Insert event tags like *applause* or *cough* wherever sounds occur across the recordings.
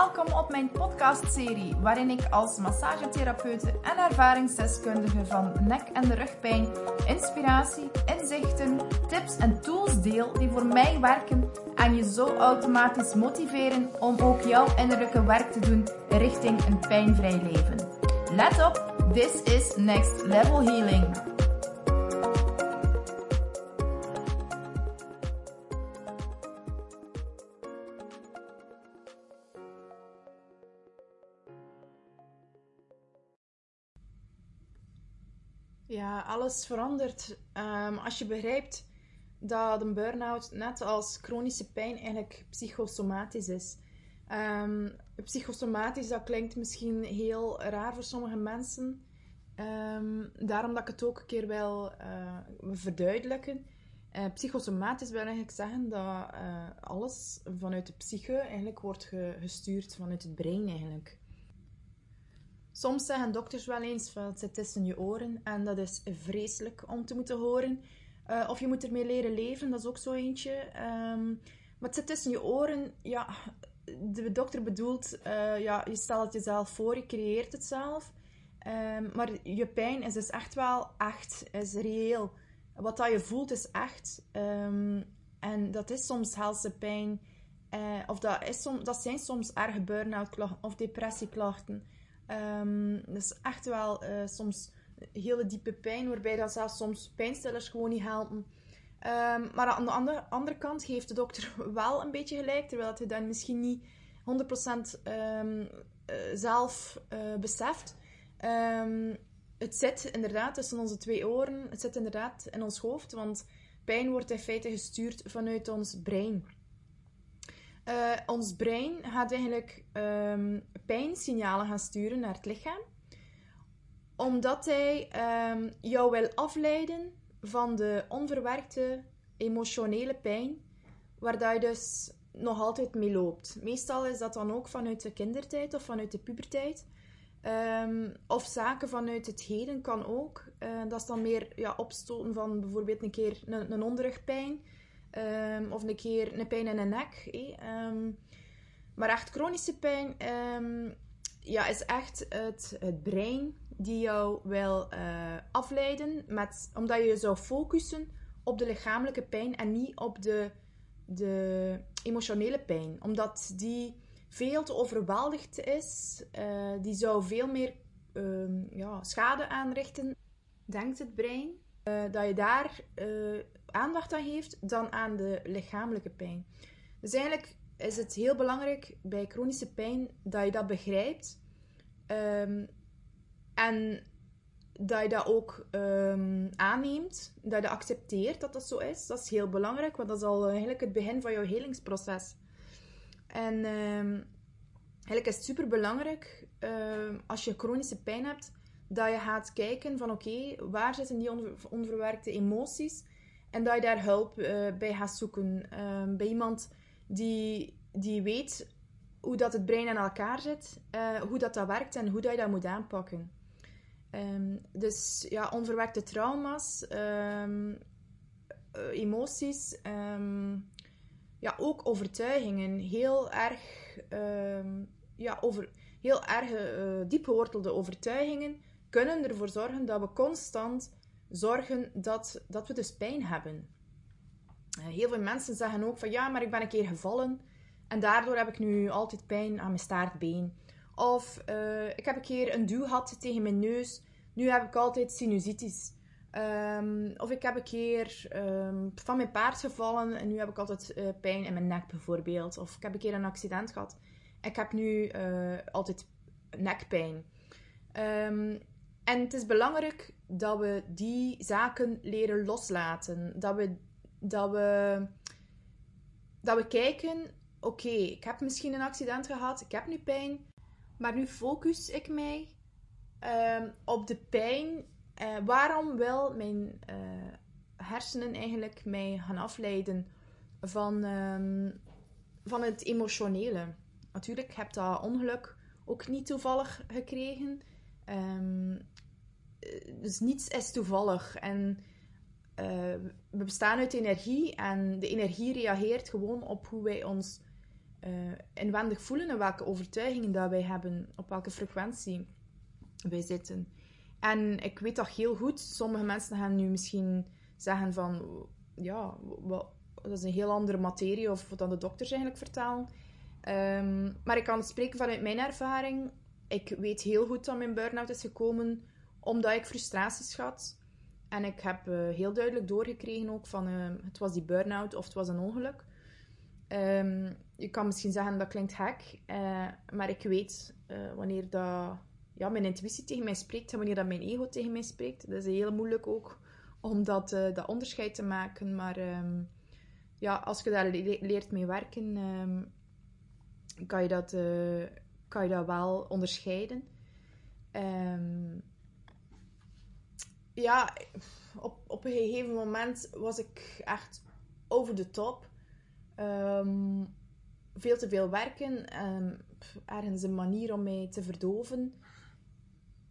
Welkom op mijn podcastserie, waarin ik als massagetherapeute en ervaringsdeskundige van nek- en de rugpijn inspiratie, inzichten, tips en tools deel die voor mij werken en je zo automatisch motiveren om ook jouw innerlijke werk te doen richting een pijnvrij leven. Let op, this is Next Level Healing. Ja, alles verandert um, als je begrijpt dat een burn-out net als chronische pijn eigenlijk psychosomatisch is. Um, psychosomatisch, dat klinkt misschien heel raar voor sommige mensen. Um, daarom dat ik het ook een keer wil uh, verduidelijken. Uh, psychosomatisch wil eigenlijk zeggen dat uh, alles vanuit de psyche eigenlijk wordt gestuurd vanuit het brein eigenlijk. Soms zeggen dokters wel eens van het zit tussen je oren en dat is vreselijk om te moeten horen. Uh, of je moet ermee leren leven, dat is ook zo eentje. Um, maar het zit tussen je oren, ja, de dokter bedoelt, uh, ja, je stelt het jezelf voor, je creëert het zelf. Um, maar je pijn is dus echt wel echt, is reëel. Wat dat je voelt is echt. Um, en dat is soms helse pijn. Uh, of dat, is som, dat zijn soms erge burn-out klachten of depressieklachten. Um, dat is echt wel uh, soms hele diepe pijn, waarbij dat zelfs soms pijnstillers gewoon niet helpen. Um, maar aan de andere, andere kant geeft de dokter *laughs* wel een beetje gelijk, terwijl hij dan misschien niet 100% um, uh, zelf uh, beseft. Het zit inderdaad tussen onze twee oren, het zit inderdaad in ons hoofd, want pijn wordt in feite gestuurd vanuit ons brein. Uh, ons brein gaat eigenlijk um, pijnsignalen gaan sturen naar het lichaam, omdat hij um, jou wil afleiden van de onverwerkte emotionele pijn, waar dat je dus nog altijd mee loopt. Meestal is dat dan ook vanuit de kindertijd of vanuit de puberteit. Um, of zaken vanuit het heden kan ook. Uh, dat is dan meer ja, opstoten van bijvoorbeeld een keer een, een onderrugpijn. Um, of een keer een pijn in de nek. Eh. Um, maar echt chronische pijn um, ja, is echt het, het brein die jou wil uh, afleiden. Met, omdat je zou focussen op de lichamelijke pijn en niet op de, de emotionele pijn. Omdat die veel te overweldigd is. Uh, die zou veel meer ja, schade aanrichten, denkt het brein. Uh, dat je daar aandacht aan geeft dan aan de lichamelijke pijn. Dus eigenlijk is het heel belangrijk bij chronische pijn dat je dat begrijpt um, en dat je dat ook um, aanneemt, dat je accepteert dat dat zo is. Dat is heel belangrijk, want dat is al eigenlijk het begin van jouw helingsproces. En um, eigenlijk is het super belangrijk als je chronische pijn hebt, dat je gaat kijken van oké, waar zitten die onver onverwerkte emoties en dat je daar hulp uh, bij gaat zoeken. Uh, bij iemand die, die weet hoe dat het brein in elkaar zit, uh, hoe dat, dat werkt en hoe dat je dat moet aanpakken. Um, dus ja, onverwerkte trauma's, um, emoties, um, ja, ook overtuigingen. Heel erg, ja, over, heel erg diep gewortelde overtuigingen kunnen ervoor zorgen dat we constant zorgen dat, dat we dus pijn hebben. Eh, heel veel mensen zeggen ook van ja, maar ik ben een keer gevallen en daardoor heb ik nu altijd pijn aan mijn staartbeen. Of uh, ik heb een keer een duw gehad tegen mijn neus, nu heb ik altijd sinusitis. Um, of ik heb een keer um, van mijn paard gevallen en nu heb ik altijd uh, pijn in mijn nek bijvoorbeeld. Of ik heb een keer een accident gehad. Ik heb nu altijd nekpijn. Um, en het is belangrijk dat we die zaken leren loslaten. Dat we, dat we, dat we kijken: oké, ik heb misschien een accident gehad, ik heb nu pijn, maar nu focus ik mij um, op de pijn. Uh, waarom wil mijn uh, hersenen eigenlijk mij gaan afleiden van, um, van het emotionele? Natuurlijk, ik heb dat ongeluk ook niet toevallig gekregen. Um, dus niets is toevallig. En uh, we bestaan uit energie en de energie reageert gewoon op hoe wij ons uh, inwendig voelen en welke overtuigingen dat wij hebben, op welke frequentie wij zitten. En ik weet dat heel goed. Sommige mensen gaan nu misschien zeggen van, ja, dat is een heel andere materie of wat dan de dokters eigenlijk vertalen. Um, maar ik kan spreken vanuit mijn ervaring. Ik weet heel goed dat mijn burn-out is gekomen omdat ik frustraties had. En ik heb uh, heel duidelijk doorgekregen ook van uh, het was die burn-out of het was een ongeluk. Um, je kan misschien zeggen dat klinkt gek, uh, maar ik weet wanneer dat, ja, mijn intuïtie tegen mij spreekt en wanneer dat mijn ego tegen mij spreekt. Dat is heel moeilijk ook om dat, dat onderscheid te maken. Maar um, ja, als je daar leert mee werken, um, kan, je dat, kan je dat wel onderscheiden. Um, ja, op, op een gegeven moment was ik echt over de top. Um, veel te veel werken. Um, ergens een manier om mij te verdoven.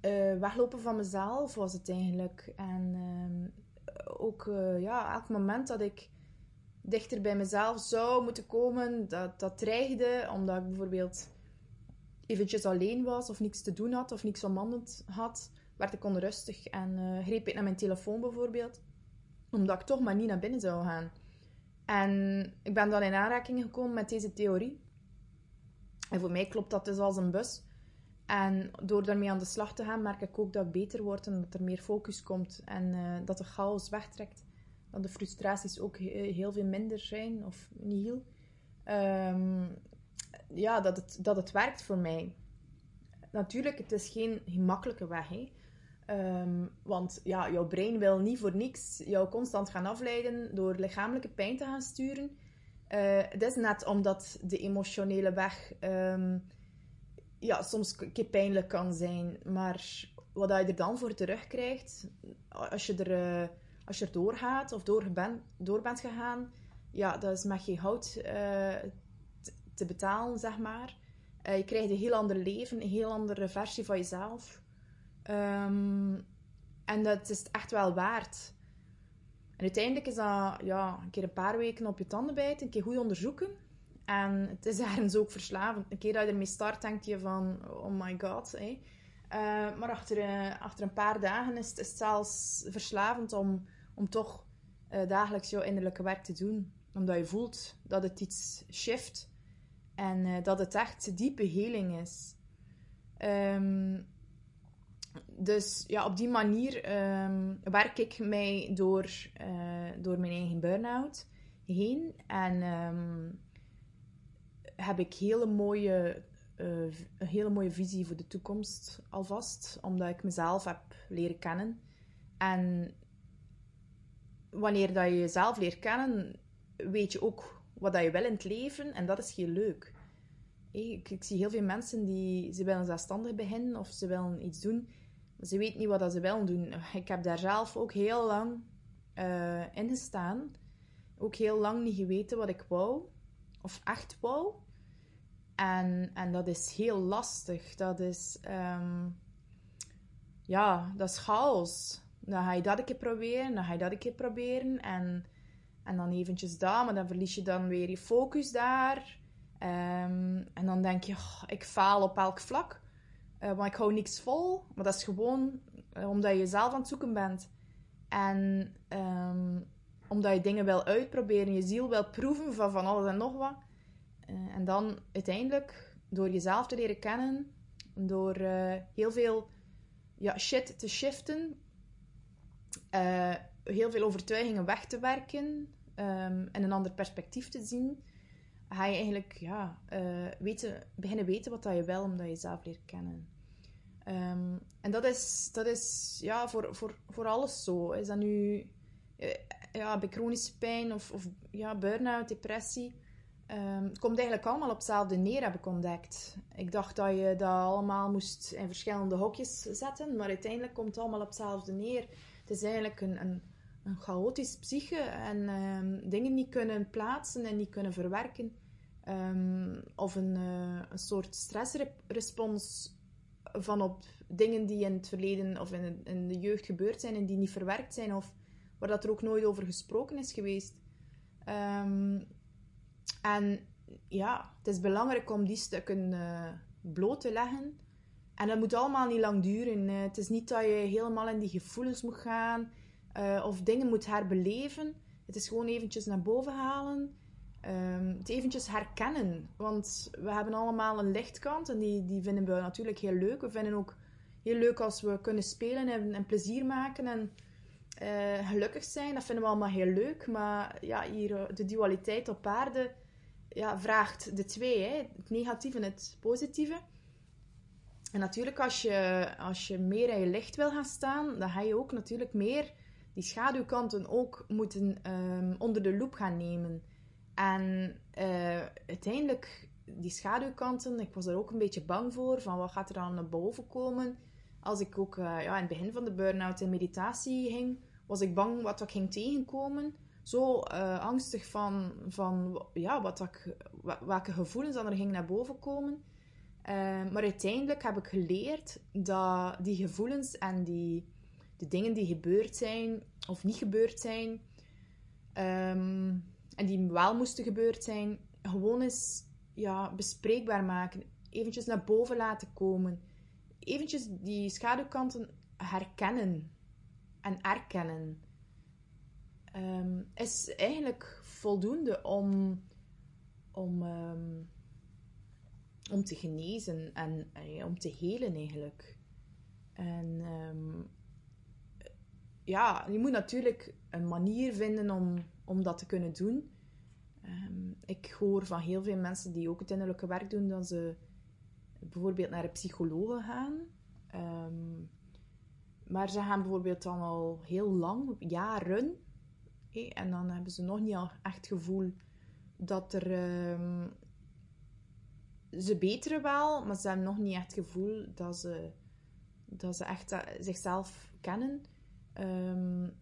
Uh, weglopen van mezelf was het eigenlijk. En um, ook uh, ja, elk moment dat ik dichter bij mezelf zou moeten komen, dat, dat dreigde. Omdat ik bijvoorbeeld eventjes alleen was of niks te doen had of niks om had werd ik onrustig en uh, greep ik naar mijn telefoon bijvoorbeeld, omdat ik toch maar niet naar binnen zou gaan. En ik ben dan in aanraking gekomen met deze theorie. En voor mij klopt dat dus als een bus. En door daarmee aan de slag te gaan, merk ik ook dat ik beter word en dat er meer focus komt en uh, dat de chaos wegtrekt. Dat de frustraties ook heel veel minder zijn, of niet heel. Um, ja, dat het, dat het werkt voor mij. Natuurlijk, het is geen gemakkelijke weg. Hè. Um, want ja, jouw brein wil niet voor niks jou constant gaan afleiden door lichamelijke pijn te gaan sturen. Uh, het is net omdat de emotionele weg um, ja, soms een keer pijnlijk kan zijn. Maar wat je er dan voor terugkrijgt, als je er, uh, als je er doorgaat of door, ben, door bent gegaan, ja, dat is met geen hout uh, te betalen, zeg maar. je krijgt een heel ander leven, een heel andere versie van jezelf. Um, en dat is echt wel waard. En uiteindelijk is dat ja, een keer een paar weken op je tanden bijten, een keer goed onderzoeken. En het is *laughs* ergens ook verslavend. Een keer dat je ermee start, denk je van, oh my god. Hè. Uh, maar achter, uh, achter een paar dagen is het, zelfs verslavend om, om toch dagelijks jouw innerlijke werk te doen. Omdat je voelt dat het iets shift. En dat het echt diepe heling is. Um, dus ja, op die manier um, werk ik mij door, uh, door mijn eigen burn-out heen. En um, heb ik hele mooie, uh, een hele mooie visie voor de toekomst alvast. Omdat ik mezelf heb leren kennen. En wanneer dat je jezelf leert kennen, weet je ook wat dat je wil in het leven. En dat is heel leuk. Ik, ik zie heel veel mensen die ze willen zelfstandig beginnen of ze willen iets doen ze weet niet wat ze willen doen. Ik heb daar zelf ook heel lang uh, in gestaan. Ook heel lang niet geweten wat ik wou. Of echt wou. En, en dat is heel lastig. Dat is... Um, ja, dat is chaos. Dan ga je dat een keer proberen. Dan ga je dat een keer proberen. En, en dan eventjes daar. Maar dan verlies je dan weer je focus daar. Um, en dan denk je, ik faal op elk vlak. Uh, want ik hou niks vol. Maar dat is gewoon uh, omdat je zelf aan het zoeken bent. En um, omdat je dingen wil uitproberen. Je ziel wil proeven van van alles en nog wat. Uh, en dan uiteindelijk, door jezelf te leren kennen. Door heel veel ja, shit te shiften. heel veel overtuigingen weg te werken. Um, en een ander perspectief te zien ga je eigenlijk ja, uh, weten, beginnen weten wat dat je wil, omdat je jezelf leert kennen. Um, en dat is, dat is ja, voor, voor, voor alles zo. Is dat nu uh, ja, bij chronische pijn of, of ja, burn-out, depressie? Um, het komt eigenlijk allemaal op hetzelfde neer, heb ik ontdekt. Ik dacht dat je dat allemaal moest in verschillende hokjes zetten, maar uiteindelijk komt het allemaal op hetzelfde neer. Het is eigenlijk een, een een chaotisch psyche en um, dingen niet kunnen plaatsen en niet kunnen verwerken. Um, of een, uh, een soort stressrespons van op dingen die in het verleden of in, in, de jeugd gebeurd zijn en die niet verwerkt zijn of waar dat er ook nooit over gesproken is geweest. Um, en ja, het is belangrijk om die stukken uh, bloot te leggen. En dat moet allemaal niet lang duren. het is niet dat je helemaal in die gevoelens moet gaan of dingen moet herbeleven. Het is gewoon eventjes naar boven halen. Um, het eventjes herkennen. Want we hebben allemaal een lichtkant en die, die vinden we natuurlijk heel leuk. We vinden ook heel leuk als we kunnen spelen en, en plezier maken en uh, gelukkig zijn. Dat vinden we allemaal heel leuk. Maar ja, hier, eh, de dualiteit op aarde ja, vraagt de twee. Hè? Het negatieve en het positieve. En natuurlijk, als je, als je meer in je licht wil gaan staan, dan ga je ook natuurlijk meer die schaduwkanten ook moeten um, onder de loep gaan nemen. En uh, uiteindelijk, die schaduwkanten, ik was er ook een beetje bang voor, van wat gaat er dan naar boven komen. Als ik ook uh, ja, in het begin van de burn-out in meditatie ging, was ik bang wat ik ging tegenkomen. Zo uh, angstig van, van ja, wat ik, welke gevoelens dan er ging naar boven komen. maar uiteindelijk heb ik geleerd dat die gevoelens en die, de dingen die gebeurd zijn of niet gebeurd zijn, um, en die wel moesten gebeurd zijn, gewoon eens ja, bespreekbaar maken. Eventjes naar boven laten komen. Eventjes die schaduwkanten herkennen en erkennen. Um, is eigenlijk voldoende om, om, um, om te genezen en uh, om te helen eigenlijk. En um, ja, je moet natuurlijk een manier vinden om, om dat te kunnen doen. Um, ik hoor van heel veel mensen die ook het innerlijke werk doen, dat ze bijvoorbeeld naar een psycholoog gaan. Um, maar ze gaan bijvoorbeeld dan al heel lang, jaren, en dan hebben ze nog niet al echt het gevoel dat er. Um, ze beteren wel, maar ze hebben nog niet echt het gevoel dat ze, dat ze echt eh, zichzelf kennen. Um,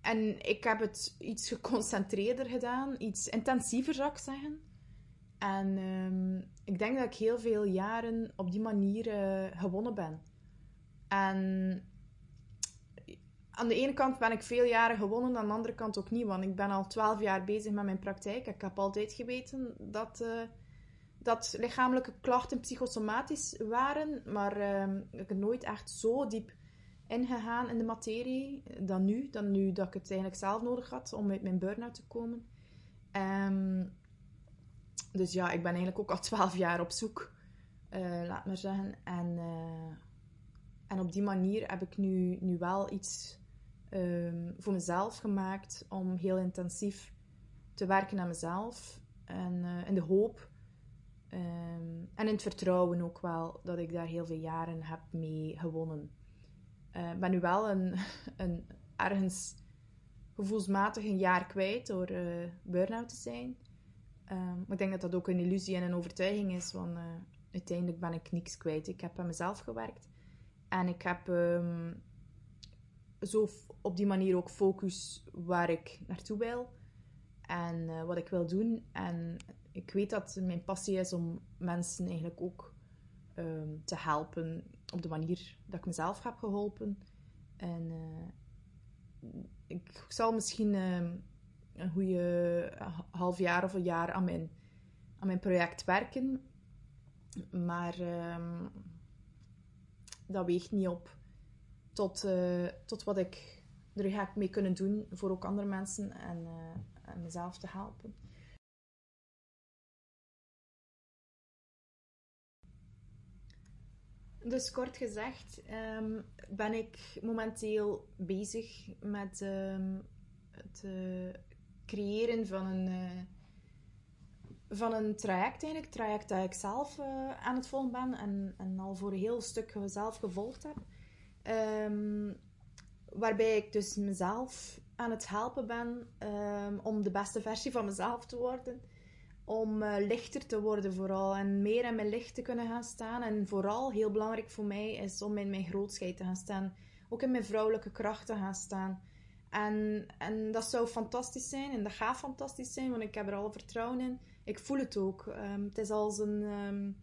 en ik heb het iets geconcentreerder gedaan, iets intensiever zou ik zeggen. En um, ik denk dat ik heel veel jaren op die manier uh, gewonnen ben. En aan de ene kant ben ik veel jaren gewonnen, aan de andere kant ook niet. Want ik ben al twaalf jaar bezig met mijn praktijk. Ik heb altijd geweten dat, uh, dat lichamelijke klachten psychosomatisch waren. Maar uh, ik heb nooit echt zo diep ingegaan in de materie dan nu. Dan nu dat ik het eigenlijk zelf nodig had om uit mijn burn-out te komen. Um, dus ja, ik ben eigenlijk ook al *laughs* twaalf jaar op zoek, uh, laat maar zeggen. En, uh, en op die manier heb ik nu, nu wel iets um, voor mezelf gemaakt om heel intensief te werken aan mezelf. En uh, in de hoop um, en in het vertrouwen ook wel dat ik daar heel veel jaren heb mee gewonnen. Uh, ben nu wel een, *laughs* een, ergens gevoelsmatig een jaar kwijt door uh, burn-out te zijn. Um, maar ik denk dat dat ook een illusie en een overtuiging is, want uh, uiteindelijk ben ik niks kwijt. Ik heb aan mezelf gewerkt en ik heb um, zo op die manier ook focus waar ik naartoe wil en wat ik wil doen. En ik weet dat mijn passie is om mensen eigenlijk ook um, te helpen op de manier dat ik mezelf heb geholpen. En uh, ik zal misschien uh, een goede half jaar of een jaar aan mijn, aan mijn project werken. Maar uh, dat weegt niet op tot, uh, tot wat ik er ga mee kunnen doen voor ook andere mensen en, uh, en mezelf te helpen. Dus kort gezegd um, ben ik momenteel bezig met um, het uh, creëren van een, uh, van een traject eigenlijk. traject dat ik zelf uh, aan het volgen ben en, en al voor een heel stuk zelf gevolgd heb. Um, waarbij ik dus mezelf aan het helpen ben om de beste versie van mezelf te worden om uh, lichter te worden vooral en meer in mijn licht te kunnen gaan staan. En vooral, heel belangrijk voor mij, is om in mijn grootheid te gaan staan. Ook in mijn vrouwelijke kracht te gaan staan. En, en dat zou fantastisch zijn en dat gaat fantastisch zijn, want ik heb er al vertrouwen in. Ik voel het ook. Um, het is als een, um,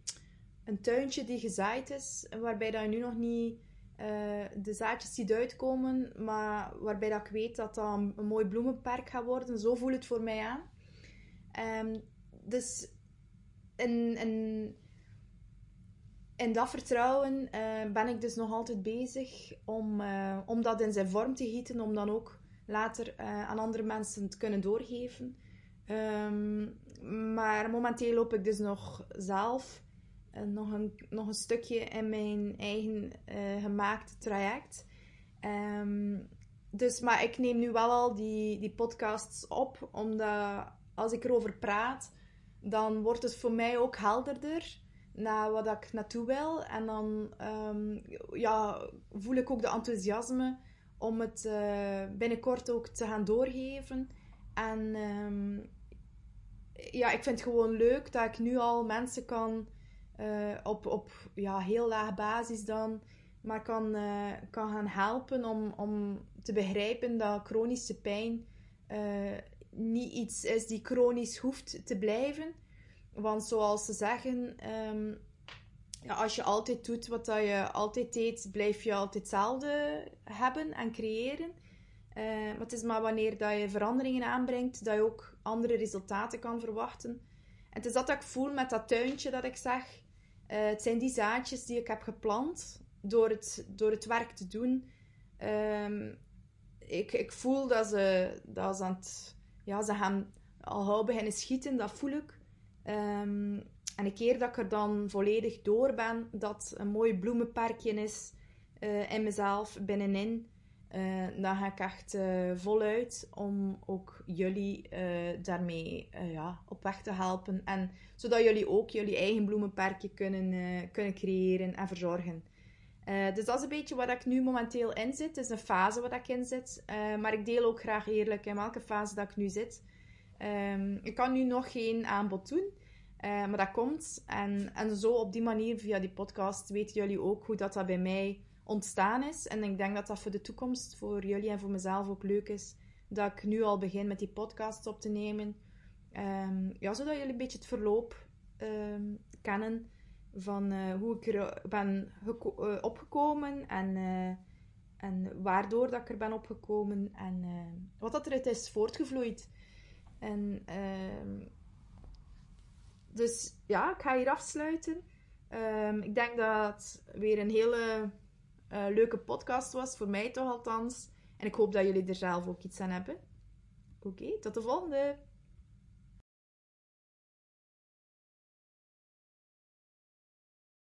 een tuintje die gezaaid is, waarbij dat je nu nog niet uh, de zaadjes ziet uitkomen, maar waarbij dat ik weet dat dat een, mooi bloemenperk gaat worden. Zo voelt het voor mij aan. Um, dus in, in, in dat vertrouwen eh, ben ik dus nog altijd bezig om, uh, om dat in zijn vorm te gieten, om dan ook later uh, aan andere mensen te kunnen doorgeven. Um, maar momenteel loop ik dus nog zelf nog, een, nog een stukje in mijn eigen gemaakte traject. Um, dus, maar ik neem nu wel al die, die podcasts op, omdat als ik erover praat, dan wordt het voor mij ook helderder naar wat ik naartoe wil. En dan um, ja, voel ik ook de enthousiasme om het uh, binnenkort ook te gaan doorgeven. En um, ja, ik vind het gewoon leuk dat ik nu al mensen kan uh, op, op ja, heel laag basis dan, maar kan, uh, kan gaan helpen om, om te begrijpen dat chronische pijn niet iets is die chronisch hoeft te blijven. Want zoals ze zeggen, ehm, ja, als je altijd doet wat dat je altijd deed, blijf je altijd hetzelfde hebben en creëren. Uh, maar het is maar wanneer dat je veranderingen aanbrengt, dat je ook andere resultaten kan verwachten. En het is dat, ik voel met dat tuintje dat ik zeg. Uh, het zijn die zaadjes die ik heb geplant door het, door het werk te doen. Um, ik, ik voel dat ze, dat ze, aan het, ja, ze gaan al gauw beginnen schieten, dat voel ik. Um, en een keer dat ik er dan volledig door ben, dat een mooi bloemenparkje is uh, in mezelf, binnenin, uh, dan ga ik echt uh, voluit om ook jullie daarmee ja, op weg te helpen. En zodat jullie ook jullie eigen bloemenparkje kunnen, kunnen creëren en verzorgen. Dus dat is een beetje wat ik nu momenteel in zit. Het is een fase waar ik in zit. maar ik deel ook graag eerlijk in welke fase dat ik nu zit. Um, ik kan nu nog geen aanbod doen. Uh, maar dat komt. En, en zo op die manier, via die podcast, weten jullie ook hoe dat, dat bij mij ontstaan is. En ik denk dat dat voor de toekomst, voor jullie en voor mezelf ook leuk is. Dat ik nu al begin met die podcasts op te nemen. Um, ja, zodat jullie een beetje het verloop um, kennen van uh, hoe ik er ben uh, opgekomen en, en waardoor dat ik er ben opgekomen en wat dat eruit is voortgevloeid. En ehm, dus ja, ik ga hier afsluiten. Um, ik denk dat het weer een hele leuke podcast was, voor mij toch althans. En ik hoop dat jullie er zelf ook iets aan hebben. Oké, tot de volgende!